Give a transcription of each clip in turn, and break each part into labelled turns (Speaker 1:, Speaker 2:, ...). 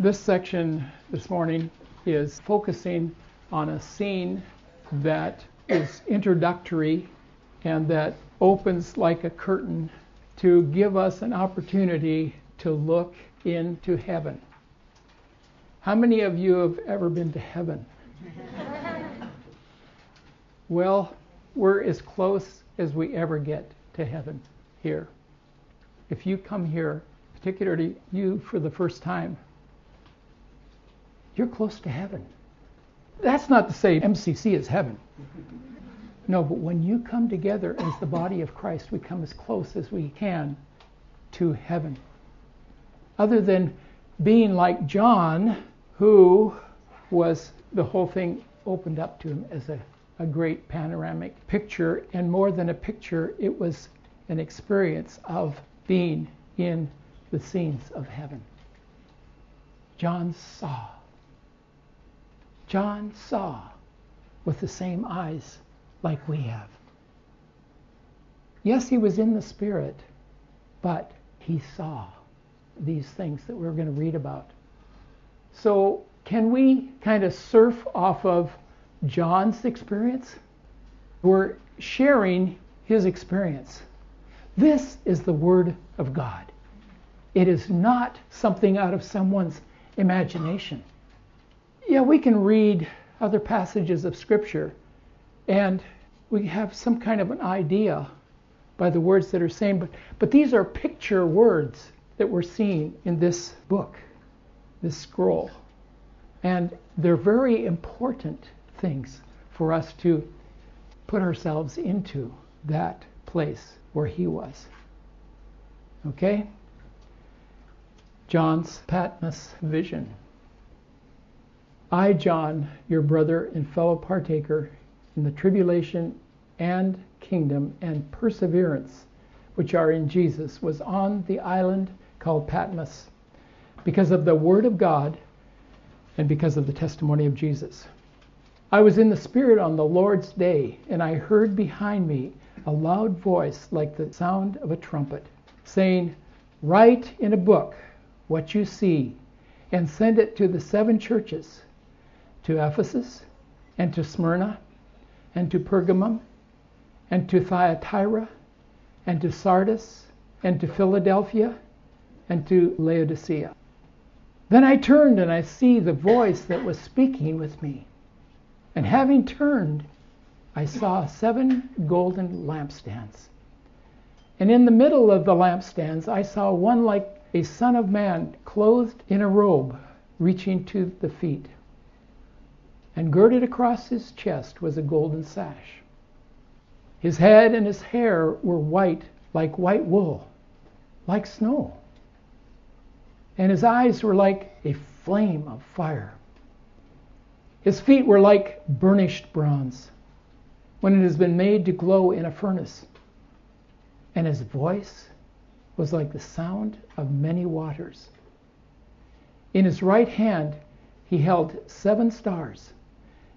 Speaker 1: This section this morning is focusing on a scene that is introductory and that opens like a curtain to give us an opportunity to look into heaven. How many of you have ever been to heaven? well, we're as close as we ever get to heaven here. If you come here, particularly you for the first time, you're close to heaven. That's not to say MCC is heaven. No, but when you come together as the body of Christ, we come as close as we can to heaven. Other than being like John, who was the whole thing opened up to him as a, a great panoramic picture, and more than a picture, it was an experience of being in the scenes of heaven. John saw John saw with the same eyes like we have. Yes, he was in the Spirit, but he saw these things that we're going to read about. So, can we kind of surf off of John's experience? We're sharing his experience. This is the Word of God. It is not something out of someone's imagination yeah, we can read other passages of Scripture and we have some kind of an idea by the words that are saying, but, but these are picture words that we're seeing in this book, this scroll. And they're very important things for us to put ourselves into that place where he was. Okay? John's Patmos vision. I, John, your brother and fellow partaker in the tribulation and kingdom and perseverance which are in Jesus, was on the island called Patmos because of the Word of God and because of the testimony of Jesus. I was in the Spirit on the Lord's day, and I heard behind me a loud voice like the sound of a trumpet, saying, Write in a book what you see, and send it to the seven churches to Ephesus and to Smyrna and to Pergamum and to Thyatira and to Sardis and to Philadelphia and to Laodicea. Then I turned and I see the voice that was speaking with me. And having turned, I saw seven golden lampstands. And in the middle of the lampstands, I saw one like a son of man, clothed in a robe reaching to the feet and girded across his chest was a golden sash. His head and his hair were white like white wool, like snow. And his eyes were like a flame of fire. His feet were like burnished bronze when it has been made to glow in a furnace. And his voice was like the sound of many waters. In his right hand he held seven stars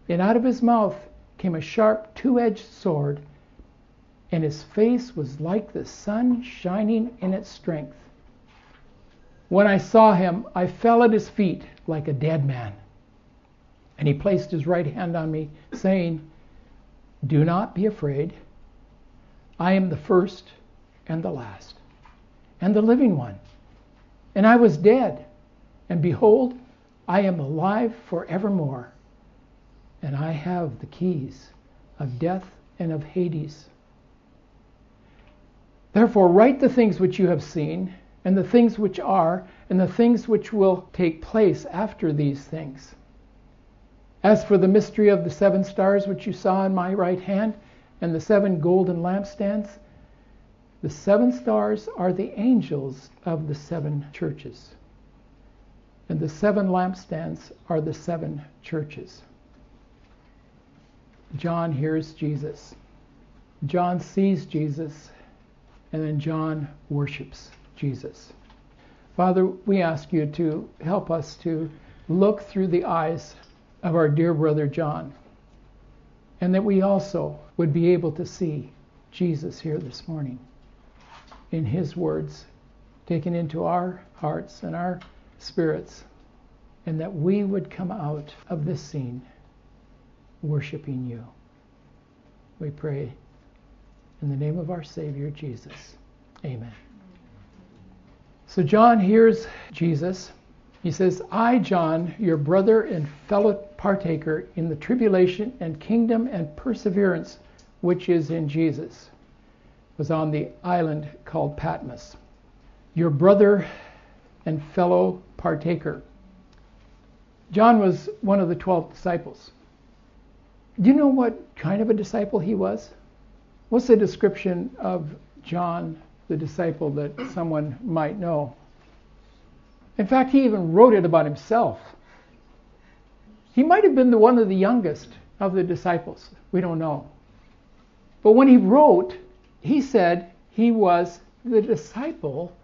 Speaker 1: and out of his mouth came a sharp two edged sword, and his face was like the sun shining in its strength. When I saw him, I fell at his feet like a dead man. And he placed his right hand on me, saying, Do not be afraid. I am the first and the last, and the living one. And I was dead, and behold, I am alive forevermore and I have the keys of death and of Hades. Therefore, write the things which you have seen, and the things which are, and the things which will take place after these things. As for the mystery of the seven stars which you saw in my right hand, and the seven golden lampstands, the seven stars are the angels of the seven churches, and the seven lampstands are the seven churches. John hears Jesus. John sees Jesus, and then John worships Jesus. Father, we ask you to help us to look through the eyes of our dear brother John, and that we also would be able to see Jesus here this morning in his words taken into our hearts and our spirits and that we would come out of this scene worshiping you. We pray in the name of our Savior Jesus. Amen. So John hears Jesus. He says, I, John, your brother and fellow partaker in the tribulation and kingdom and perseverance which is in Jesus, was on the island called Patmos. Your brother and fellow partaker. John was one of the 12 disciples. Do you know what kind of a disciple he was? What's the description of John, the disciple, that someone might know? In fact, he even wrote it about himself. He might have been the one of the youngest of the disciples. We don't know. But when he wrote, he said he was the disciple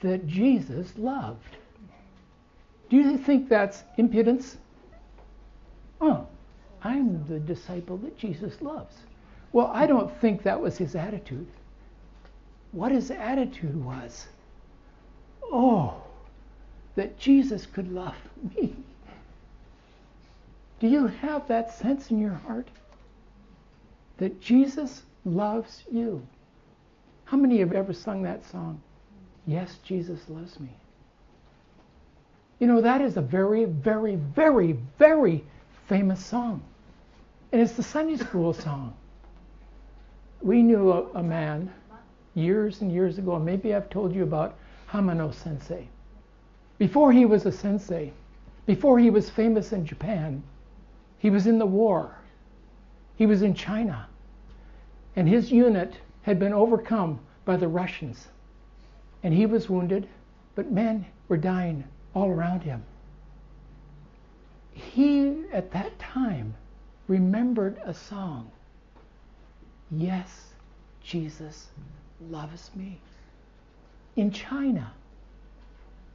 Speaker 1: that Jesus loved. Do you think that's impudence? Oh, I'm the disciple that Jesus loves. Well, I don't think that was his attitude. What his attitude was, oh, that Jesus could love me. Do you have that sense in your heart? That Jesus loves you. How many have ever sung that song? Yes, Jesus loves me. You know, that is a very, very, very, very famous song. And it's the Sunday school song. We knew a, a man years and years ago, maybe I've told you about Hamano Sensei. Before he was a sensei, before he was famous in Japan, he was in the war. He was in China. And his unit had been overcome by the Russians. And he was wounded, but men were dying all around him. He, at that time, remembered a song Yes, Jesus loves me. In China.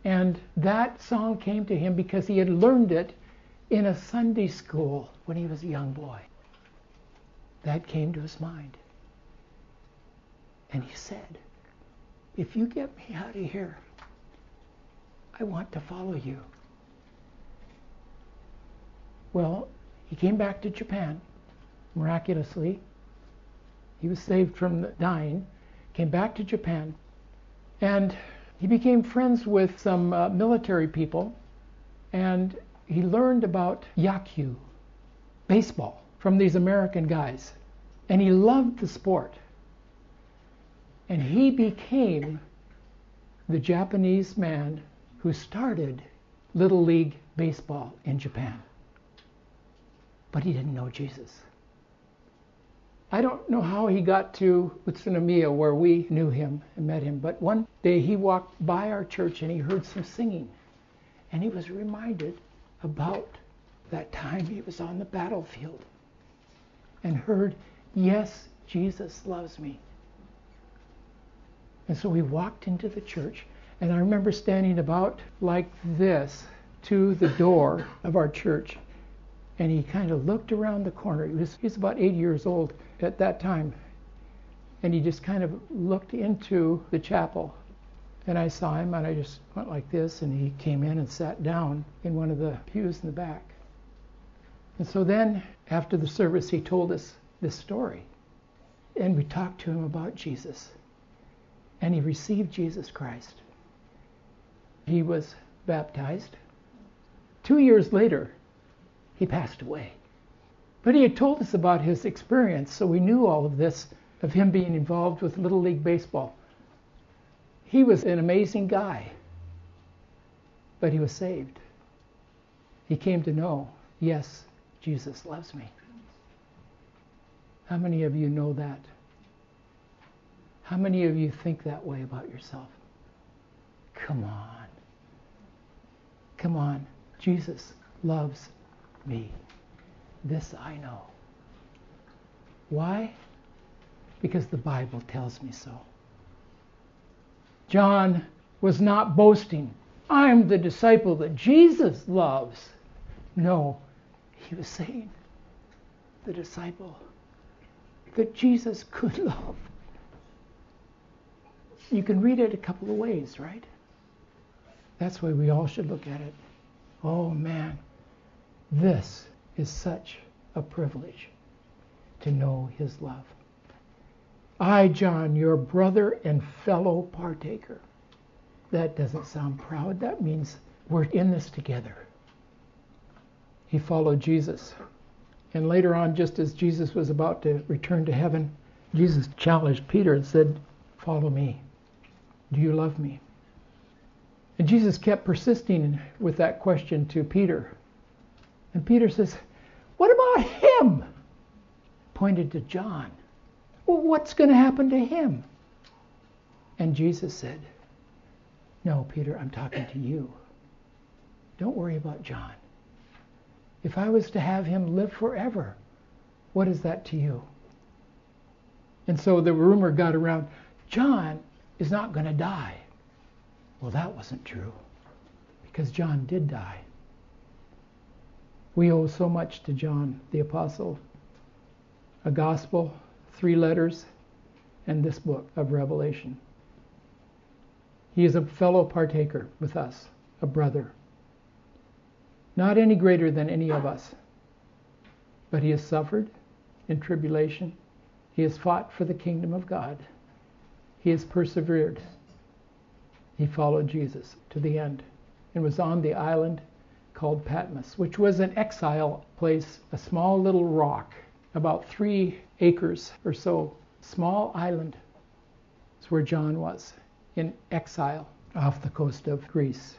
Speaker 1: And that song came to him because he had learned it in a Sunday school when he was a young boy. That came to his mind. And he said, If you get me out of here, I want to follow you. Well, he came back to Japan miraculously. He was saved from dying, came back to Japan, and he became friends with some uh, military people, and he learned about Yakyu, baseball, from these American guys. And he loved the sport. And he became the Japanese man who started Little League Baseball in Japan. But he didn't know Jesus. I don't know how he got to Utsunomiya where we knew him and met him, but one day he walked by our church and he heard some singing. And he was reminded about that time he was on the battlefield and heard, Yes, Jesus loves me. And so we walked into the church and I remember standing about like this to the door of our church. And he kind of looked around the corner. He was, he was about eight years old at that time. And he just kind of looked into the chapel. And I saw him, and I just went like this, and he came in and sat down in one of the pews in the back. And so then, after the service, he told us this story. And we talked to him about Jesus. And he received Jesus Christ he was baptized. Two years later, he passed away. But he had told us about his experience, so we knew all of this of him being involved with Little League Baseball. He was an amazing guy, but he was saved. He came to know, yes, Jesus loves me. How many of you know that? How many of you think that way about yourself? Come on. Come on. Jesus loves me. This I know. Why? Because the Bible tells me so. John was not boasting. I'm the disciple that Jesus loves. No, he was saying, the disciple that Jesus could love. You can read it a couple of ways, right? That's way we all should look at it. Oh man, this is such a privilege to know his love. I, John, your brother and fellow partaker. That doesn't sound proud. That means we're in this together. He followed Jesus. And later on, just as Jesus was about to return to heaven, Jesus challenged Peter and said, Follow me. Do you love me? And Jesus kept persisting with that question to Peter. And Peter says, What about him? Pointed to John. Well, what's going to happen to him? And Jesus said, No, Peter, I'm talking to you. Don't worry about John. If I was to have him live forever, what is that to you? And so the rumor got around John is not going to die. Well, that wasn't true because John did die. We owe so much to John the Apostle a gospel, three letters, and this book of Revelation. He is a fellow partaker with us, a brother. Not any greater than any of us, but he has suffered in tribulation. He has fought for the kingdom of God. He has persevered he followed Jesus to the end and was on the island called Patmos, which was an exile place, a small little rock, about three acres or so, small island. It's where John was in exile off the coast of Greece.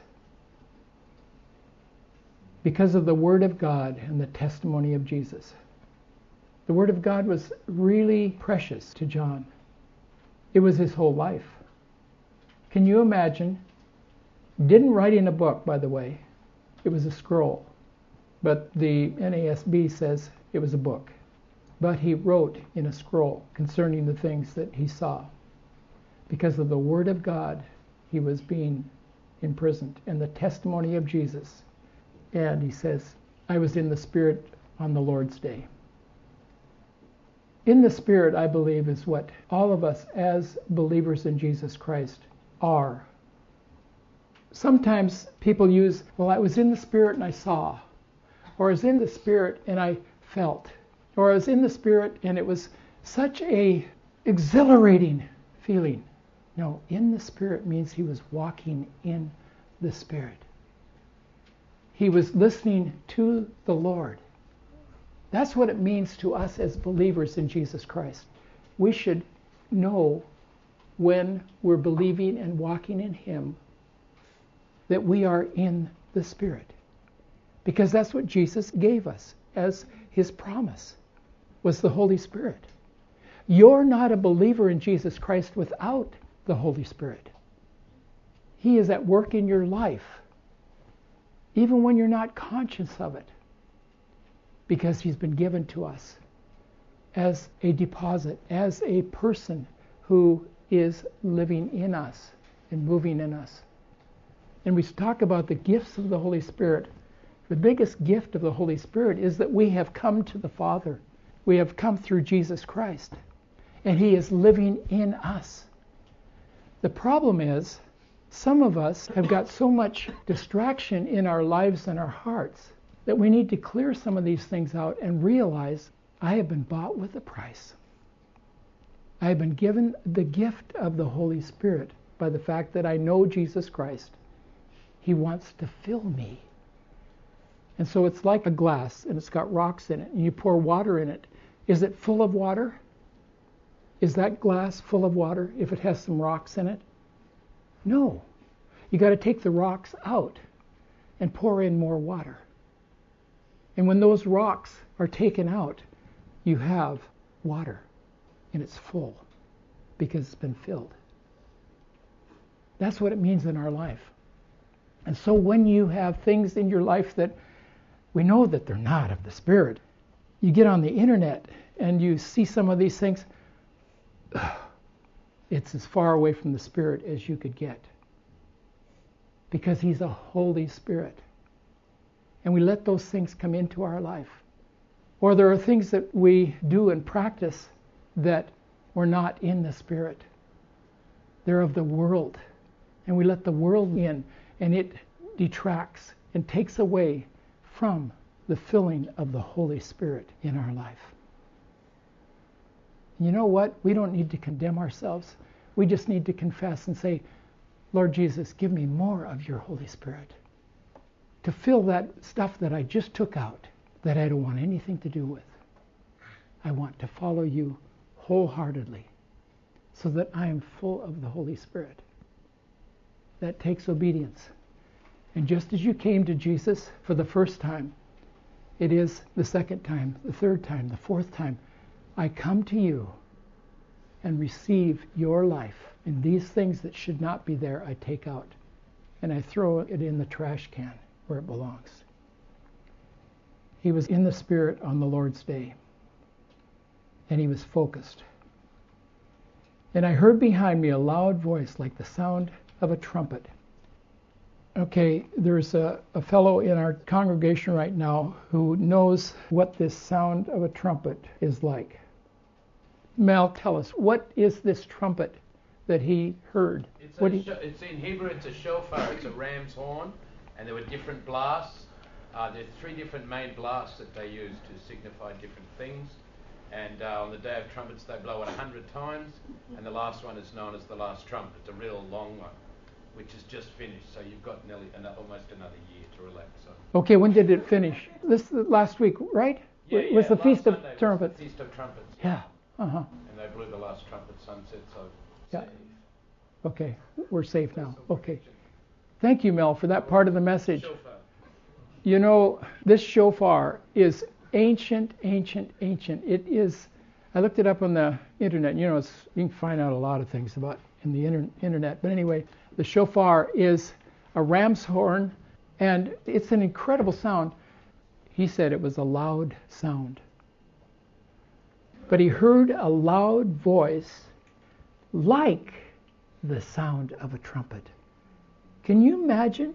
Speaker 1: Because of the Word of God and the testimony of Jesus. The Word of God was really precious to John. It was his whole life. Can you imagine? Didn't write in a book, by the way. It was a scroll. But the NASB says it was a book. But he wrote in a scroll concerning the things that he saw. Because of the Word of God, he was being imprisoned and the testimony of Jesus. And he says, I was in the Spirit on the Lord's day. In the Spirit, I believe, is what all of us as believers in Jesus Christ are. Sometimes people use, well, I was in the Spirit and I saw, or I was in the Spirit and I felt, or I was in the Spirit and it was such a exhilarating feeling. No, in the Spirit means he was walking in the Spirit. He was listening to the Lord. That's what it means to us as believers in Jesus Christ. We should know when we're believing and walking in Him that we are in the Spirit. Because that's what Jesus gave us as His promise was the Holy Spirit. You're not a believer in Jesus Christ without the Holy Spirit. He is at work in your life, even when you're not conscious of it, because He's been given to us as a deposit, as a person who is living in us and moving in us. And we talk about the gifts of the Holy Spirit. The biggest gift of the Holy Spirit is that we have come to the Father. We have come through Jesus Christ. And He is living in us. The problem is, some of us have got so much distraction in our lives and our hearts that we need to clear some of these things out and realize I have been bought with a price. I have been given the gift of the Holy Spirit by the fact that I know Jesus Christ. He wants to fill me. And so it's like a glass and it's got rocks in it, and you pour water in it. Is it full of water? Is that glass full of water if it has some rocks in it? No. You got to take the rocks out and pour in more water. And when those rocks are taken out, you have water and it's full because it's been filled. That's what it means in our life. And so when you have things in your life that we know that they're not of the Spirit, you get on the internet and you see some of these things, it's as far away from the Spirit as you could get. Because He's a Holy Spirit. And we let those things come into our life. Or there are things that we do and practice that we're not in the Spirit. They're of the world. And we let the world in, and it detracts and takes away from the filling of the Holy Spirit in our life. You know what? We don't need to condemn ourselves. We just need to confess and say, Lord Jesus, give me more of your Holy Spirit to fill that stuff that I just took out that I don't want anything to do with. I want to follow you wholeheartedly so that I am full of the Holy Spirit. That takes obedience. And just as you came to Jesus for the first time, it is the second time, the third time, the fourth time. I come to you and receive your life. And these things that should not be there, I take out. And I throw it in the trash can where it belongs. He was in the Spirit on the Lord's day. And he was focused. And I heard behind me a loud voice like the sound of a trumpet. Okay, there's a, a fellow in our congregation right now who knows what this sound of a trumpet is like. Mel, tell us, what is this trumpet that he heard?
Speaker 2: It's,
Speaker 1: What
Speaker 2: a
Speaker 1: he-
Speaker 2: it's in Hebrew, it's a shofar, it's a ram's horn, and there were different blasts. Uh, there's three different main blasts that they use to signify different things. And uh, on the Day of Trumpets, they blow it a hundred times, and the last one is known as the last trumpet. It's a real long one, which is just finished. So you've got nearly ano- almost another year to relax on.
Speaker 1: Okay, when did it finish? This last week, right?
Speaker 2: Yeah,
Speaker 1: It was
Speaker 2: yeah,
Speaker 1: the Feast of
Speaker 2: Sunday was
Speaker 1: Trumpets.
Speaker 2: Feast of Trumpets.
Speaker 1: Yeah. Uh huh.
Speaker 2: And they blew the last trumpet sunset, so
Speaker 1: Yeah.
Speaker 2: safe.
Speaker 1: Okay, we're safe now. Okay. Thank you, Mel, for that part of the message.
Speaker 2: Shofar.
Speaker 1: You know, this shofar is ancient, ancient, ancient. It is. I looked it up on the internet. You know, you can find out a lot of things about in the inter- internet. But anyway, the shofar is a ram's horn, and it's an incredible sound. He said it was a loud sound. But he heard a loud voice like the sound of a trumpet. Can you imagine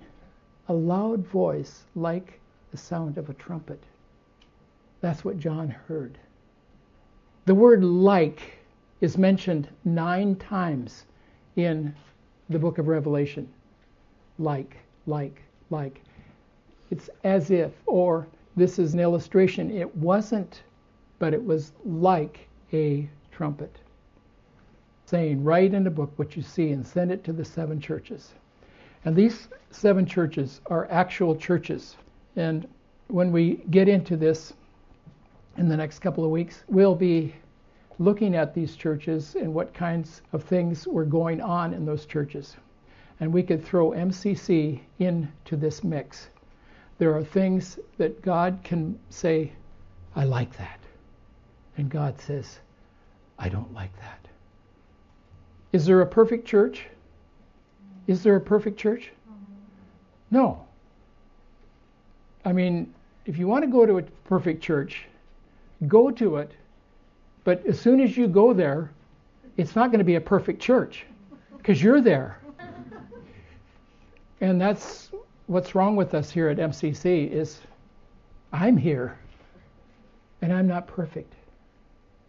Speaker 1: a loud voice like the sound of a trumpet? That's what John heard. The word like is mentioned nine times in the book of Revelation. Like, like, like. It's as if, or this is an illustration. It wasn't, but it was like a trumpet. Saying, write in the book what you see and send it to the seven churches. And these seven churches are actual churches. And when we get into this in the next couple of weeks, we'll be looking at these churches and what kinds of things were going on in those churches. And we could throw MCC into this mix. There are things that God can say, I like that. And God says, I don't like that. Is there a perfect church? Is there a perfect church? No. I mean, if you want to go to a perfect church, go to it. But as soon as you go there, it's not going to be a perfect church because you're there. And that's what's wrong with us here at MCC is I'm here and I'm not perfect.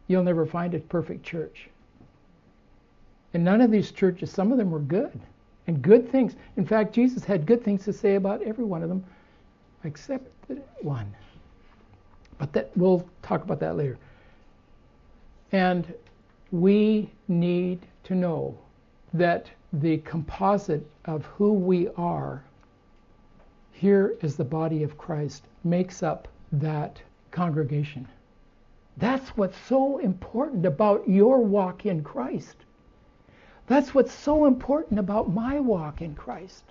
Speaker 1: You'll never find a perfect church. And none of these churches, some of them were good and good things. In fact, Jesus had good things to say about every one of them, except one. But that we'll talk about that later. And we need to know that the composite of who we are here is the body of Christ makes up that congregation. That's what's so important about your walk in Christ. That's what's so important about my walk in Christ.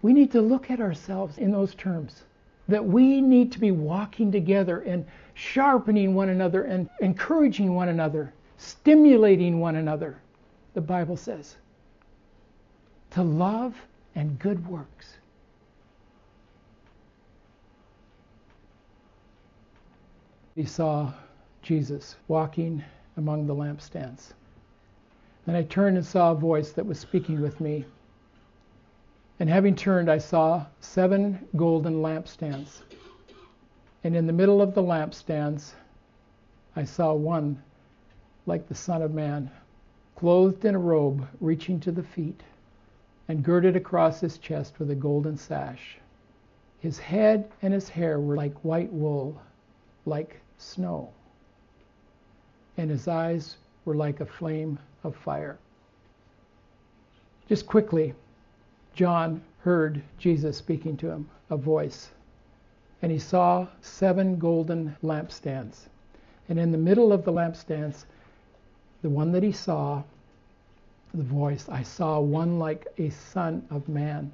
Speaker 1: We need to look at ourselves in those terms. That we need to be walking together and sharpening one another and encouraging one another, stimulating one another, the Bible says, to love and good works. He saw Jesus walking among the lampstands. Then I turned and saw a voice that was speaking with me. And having turned, I saw seven golden lampstands. And in the middle of the lampstands, I saw one like the Son of Man, clothed in a robe reaching to the feet, and girded across his chest with a golden sash. His head and his hair were like white wool, like snow, and his eyes were like a flame of fire. Just quickly, John heard Jesus speaking to him, a voice, and he saw seven golden lampstands. And in the middle of the lampstands, the one that he saw, the voice, I saw one like a son of man.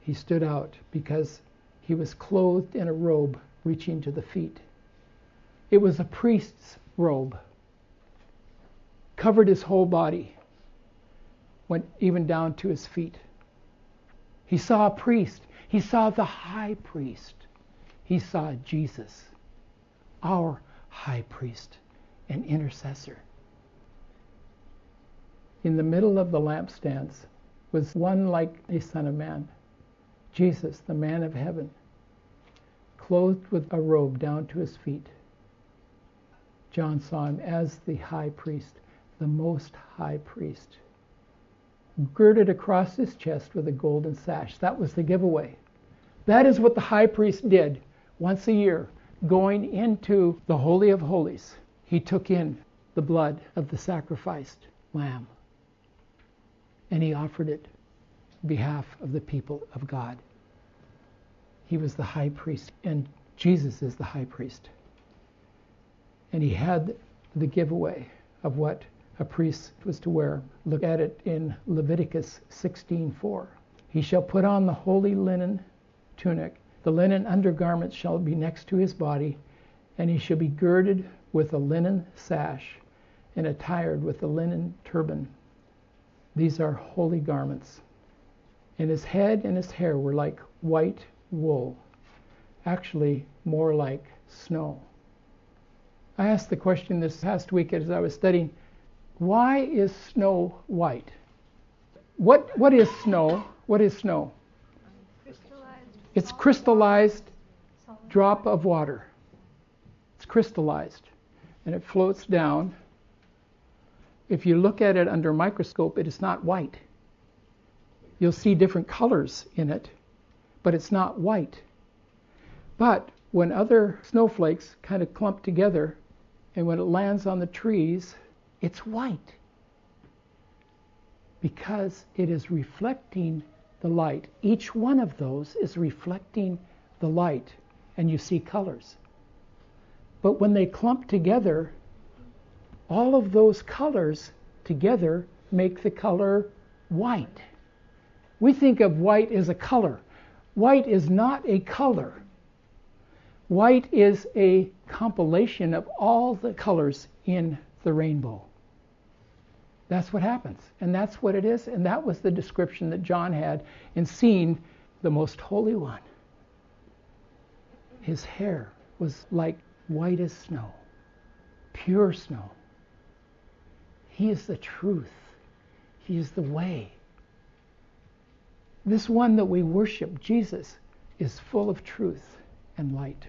Speaker 1: He stood out because he was clothed in a robe reaching to the feet. It was a priest's robe, covered his whole body, went even down to his feet. He saw a priest. He saw the high priest. He saw Jesus, our high priest and intercessor. In the middle of the lampstands was one like a Son of Man, Jesus, the man of heaven, clothed with a robe down to his feet. John saw him as the high priest, the most high priest, girded across his chest with a golden sash. That was the giveaway. That is what the high priest did once a year, going into the Holy of Holies. He took in the blood of the sacrificed lamb and he offered it on behalf of the people of God. He was the high priest, and Jesus is the high priest. And he had the giveaway of what a priest was to wear. Look at it in Leviticus 16:4. He shall put on the holy linen tunic. The linen undergarment shall be next to his body, and he shall be girded with a linen sash and attired with a linen turban. These are holy garments. And his head and his hair were like white wool, actually, more like snow. I asked the question this past week as I was studying why is snow white? What, what is snow? What is snow?
Speaker 3: Crystallized.
Speaker 1: It's crystallized drop of water. It's crystallized and it floats down if you look at it under a microscope, it is not white. You'll see different colors in it, but it's not white. But when other snowflakes kind of clump together and when it lands on the trees, it's white because it is reflecting the light. Each one of those is reflecting the light, and you see colors. But when they clump together, all of those colors together make the color white. We think of white as a color. White is not a color. White is a compilation of all the colors in the rainbow. That's what happens. And that's what it is. And that was the description that John had in seeing the most holy one. His hair was like white as snow, pure snow. He is the truth. He is the way. This one that we worship, Jesus, is full of truth and light.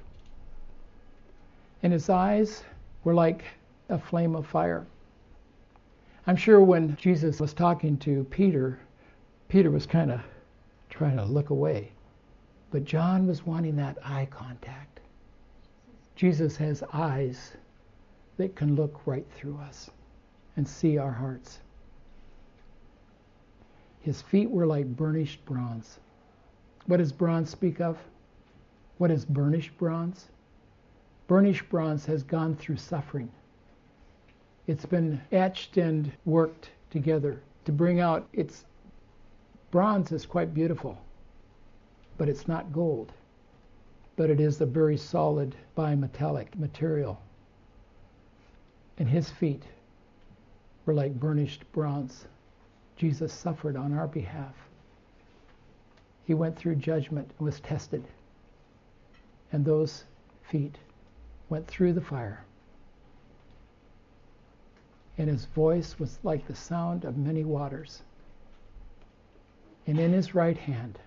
Speaker 1: And his eyes were like a flame of fire. I'm sure when Jesus was talking to Peter, Peter was kind of trying to look away. But John was wanting that eye contact. Jesus has eyes that can look right through us and see our hearts. His feet were like burnished bronze. What does bronze speak of? What is burnished bronze? Burnished bronze has gone through suffering. It's been etched and worked together to bring out its bronze is quite beautiful, but it's not gold. But it is a very solid bimetallic material. And his feet were like burnished bronze. Jesus suffered on our behalf. He went through judgment and was tested. And those feet went through the fire. And his voice was like the sound of many waters. And in his right hand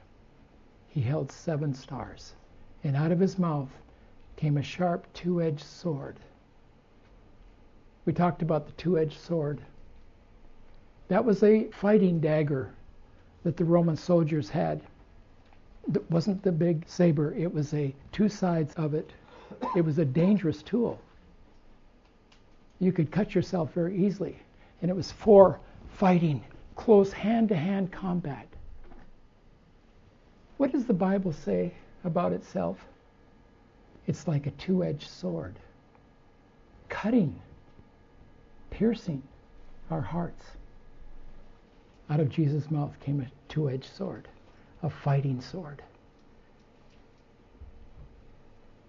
Speaker 1: he held seven stars. And out of his mouth came a sharp two edged sword we talked about the two edged sword. That was a fighting dagger that the Roman soldiers had. It wasn't the big saber, it was a two sides of it. It was a dangerous tool. You could cut yourself very easily. And it was for fighting, close hand to hand combat. What does the Bible say about itself? It's like a two edged sword, cutting, piercing our hearts. Out of Jesus' mouth came a two edged sword, a fighting sword.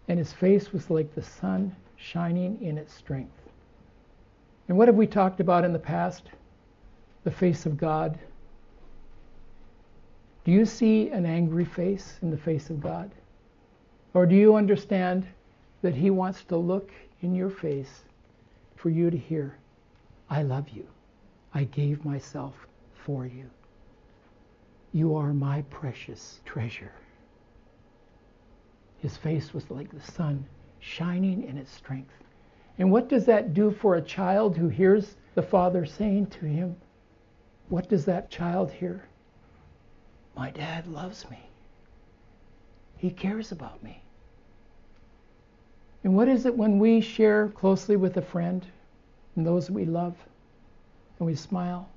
Speaker 1: And his face was like the sun shining in its strength. And what have we talked about in the past? The face of God. Do you see an angry face in the face of God? Or do you understand that He wants to look in your face for you to hear, I love you. I gave myself for you. You are my precious treasure. His face was like the sun shining in its strength. And what does that do for a child who hears the father saying to him, What does that child hear? My dad loves me. He cares about me. And what is it when we share closely with a friend and those we love and we smile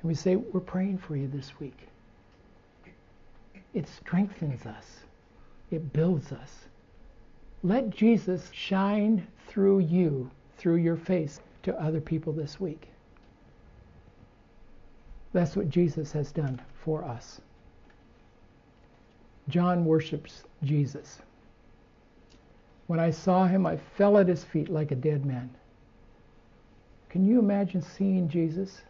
Speaker 1: and we say, We're praying for you this week? It strengthens us, it builds us. Let Jesus shine through you, through your face, to other people this week. That's what Jesus has done for us. John worships Jesus. When I saw him, I fell at his feet like a dead man. Can you imagine seeing Jesus?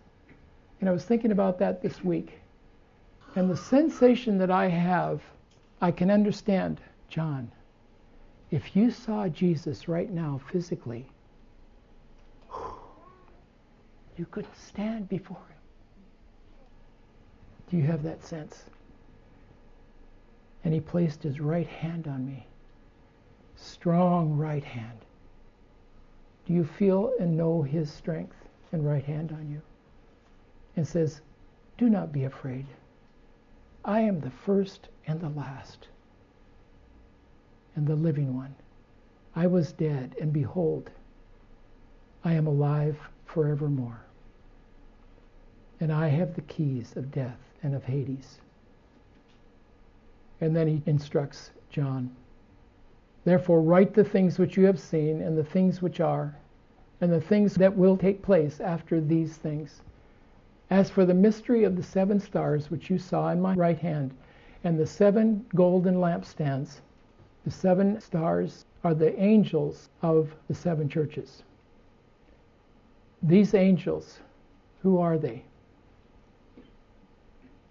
Speaker 1: And I was thinking about that this week. And the sensation that I have, I can understand, John. If you saw Jesus right now physically, you couldn't stand before him. Do you have that sense? And he placed his right hand on me. Strong right hand. Do you feel and know his strength and right hand on you? And says, Do not be afraid. I am the first and the last and the living one. I was dead, and behold, I am alive forevermore. And I have the keys of death and of Hades. And then he instructs John Therefore, write the things which you have seen, and the things which are, and the things that will take place after these things. As for the mystery of the seven stars which you saw in my right hand, and the seven golden lampstands, the seven stars are the angels of the seven churches. These angels, who are they?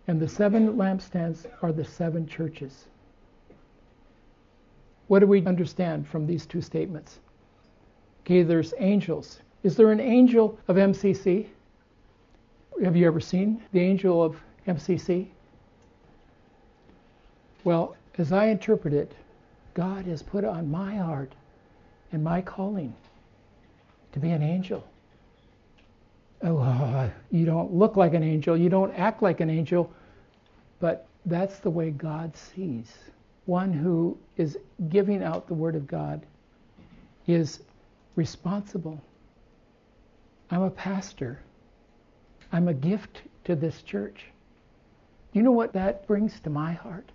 Speaker 1: And the seven lampstands are the seven churches. What do we understand from these two statements? Okay, there's angels. Is there an angel of MCC? Have you ever seen the angel of MCC? Well, as I interpret it, God has put on my heart and my calling to be an angel. Oh, uh, you don't look like an angel, you don't act like an angel, but that's the way God sees. One who is giving out the Word of God is responsible. I'm a pastor. I'm a gift to this church. You know what that brings to my heart?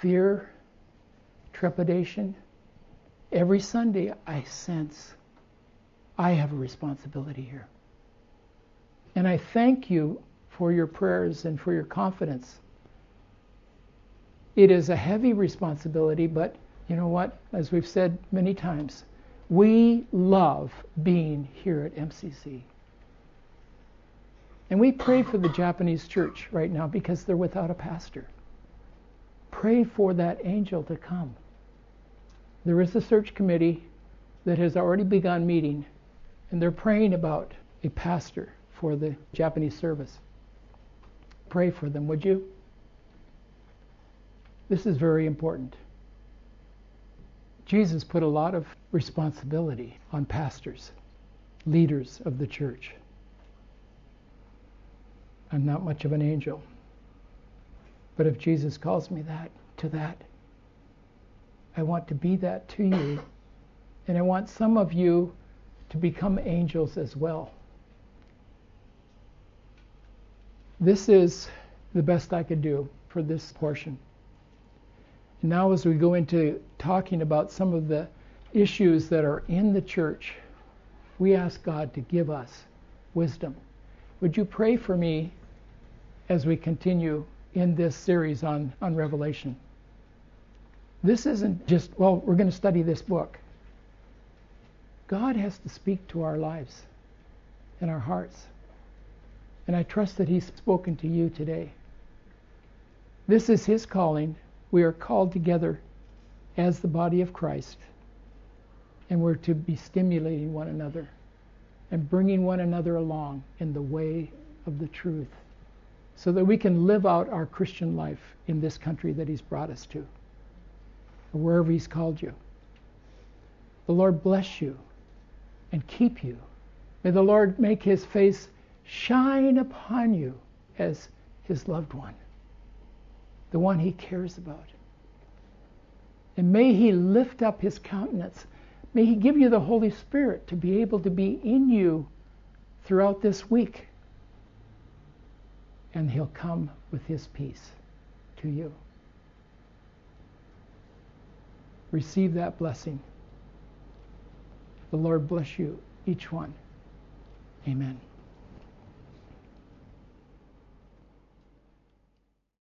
Speaker 1: Fear, trepidation. Every Sunday, I sense I have a responsibility here. And I thank you for your prayers and for your confidence. It is a heavy responsibility, but you know what? As we've said many times, we love being here at MCC. And we pray for the Japanese church right now because they're without a pastor. Pray for that angel to come. There is a search committee that has already begun meeting, and they're praying about a pastor for the Japanese service. Pray for them, would you? This is very important. Jesus put a lot of responsibility on pastors, leaders of the church. I'm not much of an angel. But if Jesus calls me that to that, I want to be that to you. And I want some of you to become angels as well. This is the best I could do for this portion. And now, as we go into talking about some of the issues that are in the church, we ask God to give us wisdom. Would you pray for me as we continue in this series on, on Revelation? This isn't just, well, we're going to study this book. God has to speak to our lives and our hearts. And I trust that He's spoken to you today. This is His calling. We are called together as the body of Christ. And we're to be stimulating one another and bringing one another along in the way of the truth so that we can live out our Christian life in this country that He's brought us to, or wherever He's called you. The Lord bless you and keep you. May the Lord make His face shine upon you as His loved one, the one He cares about. And may He lift up His countenance. May He give you the Holy Spirit to be able to be in you throughout this week and he'll come with his peace to you. Receive that blessing. The Lord bless you, each one. Amen.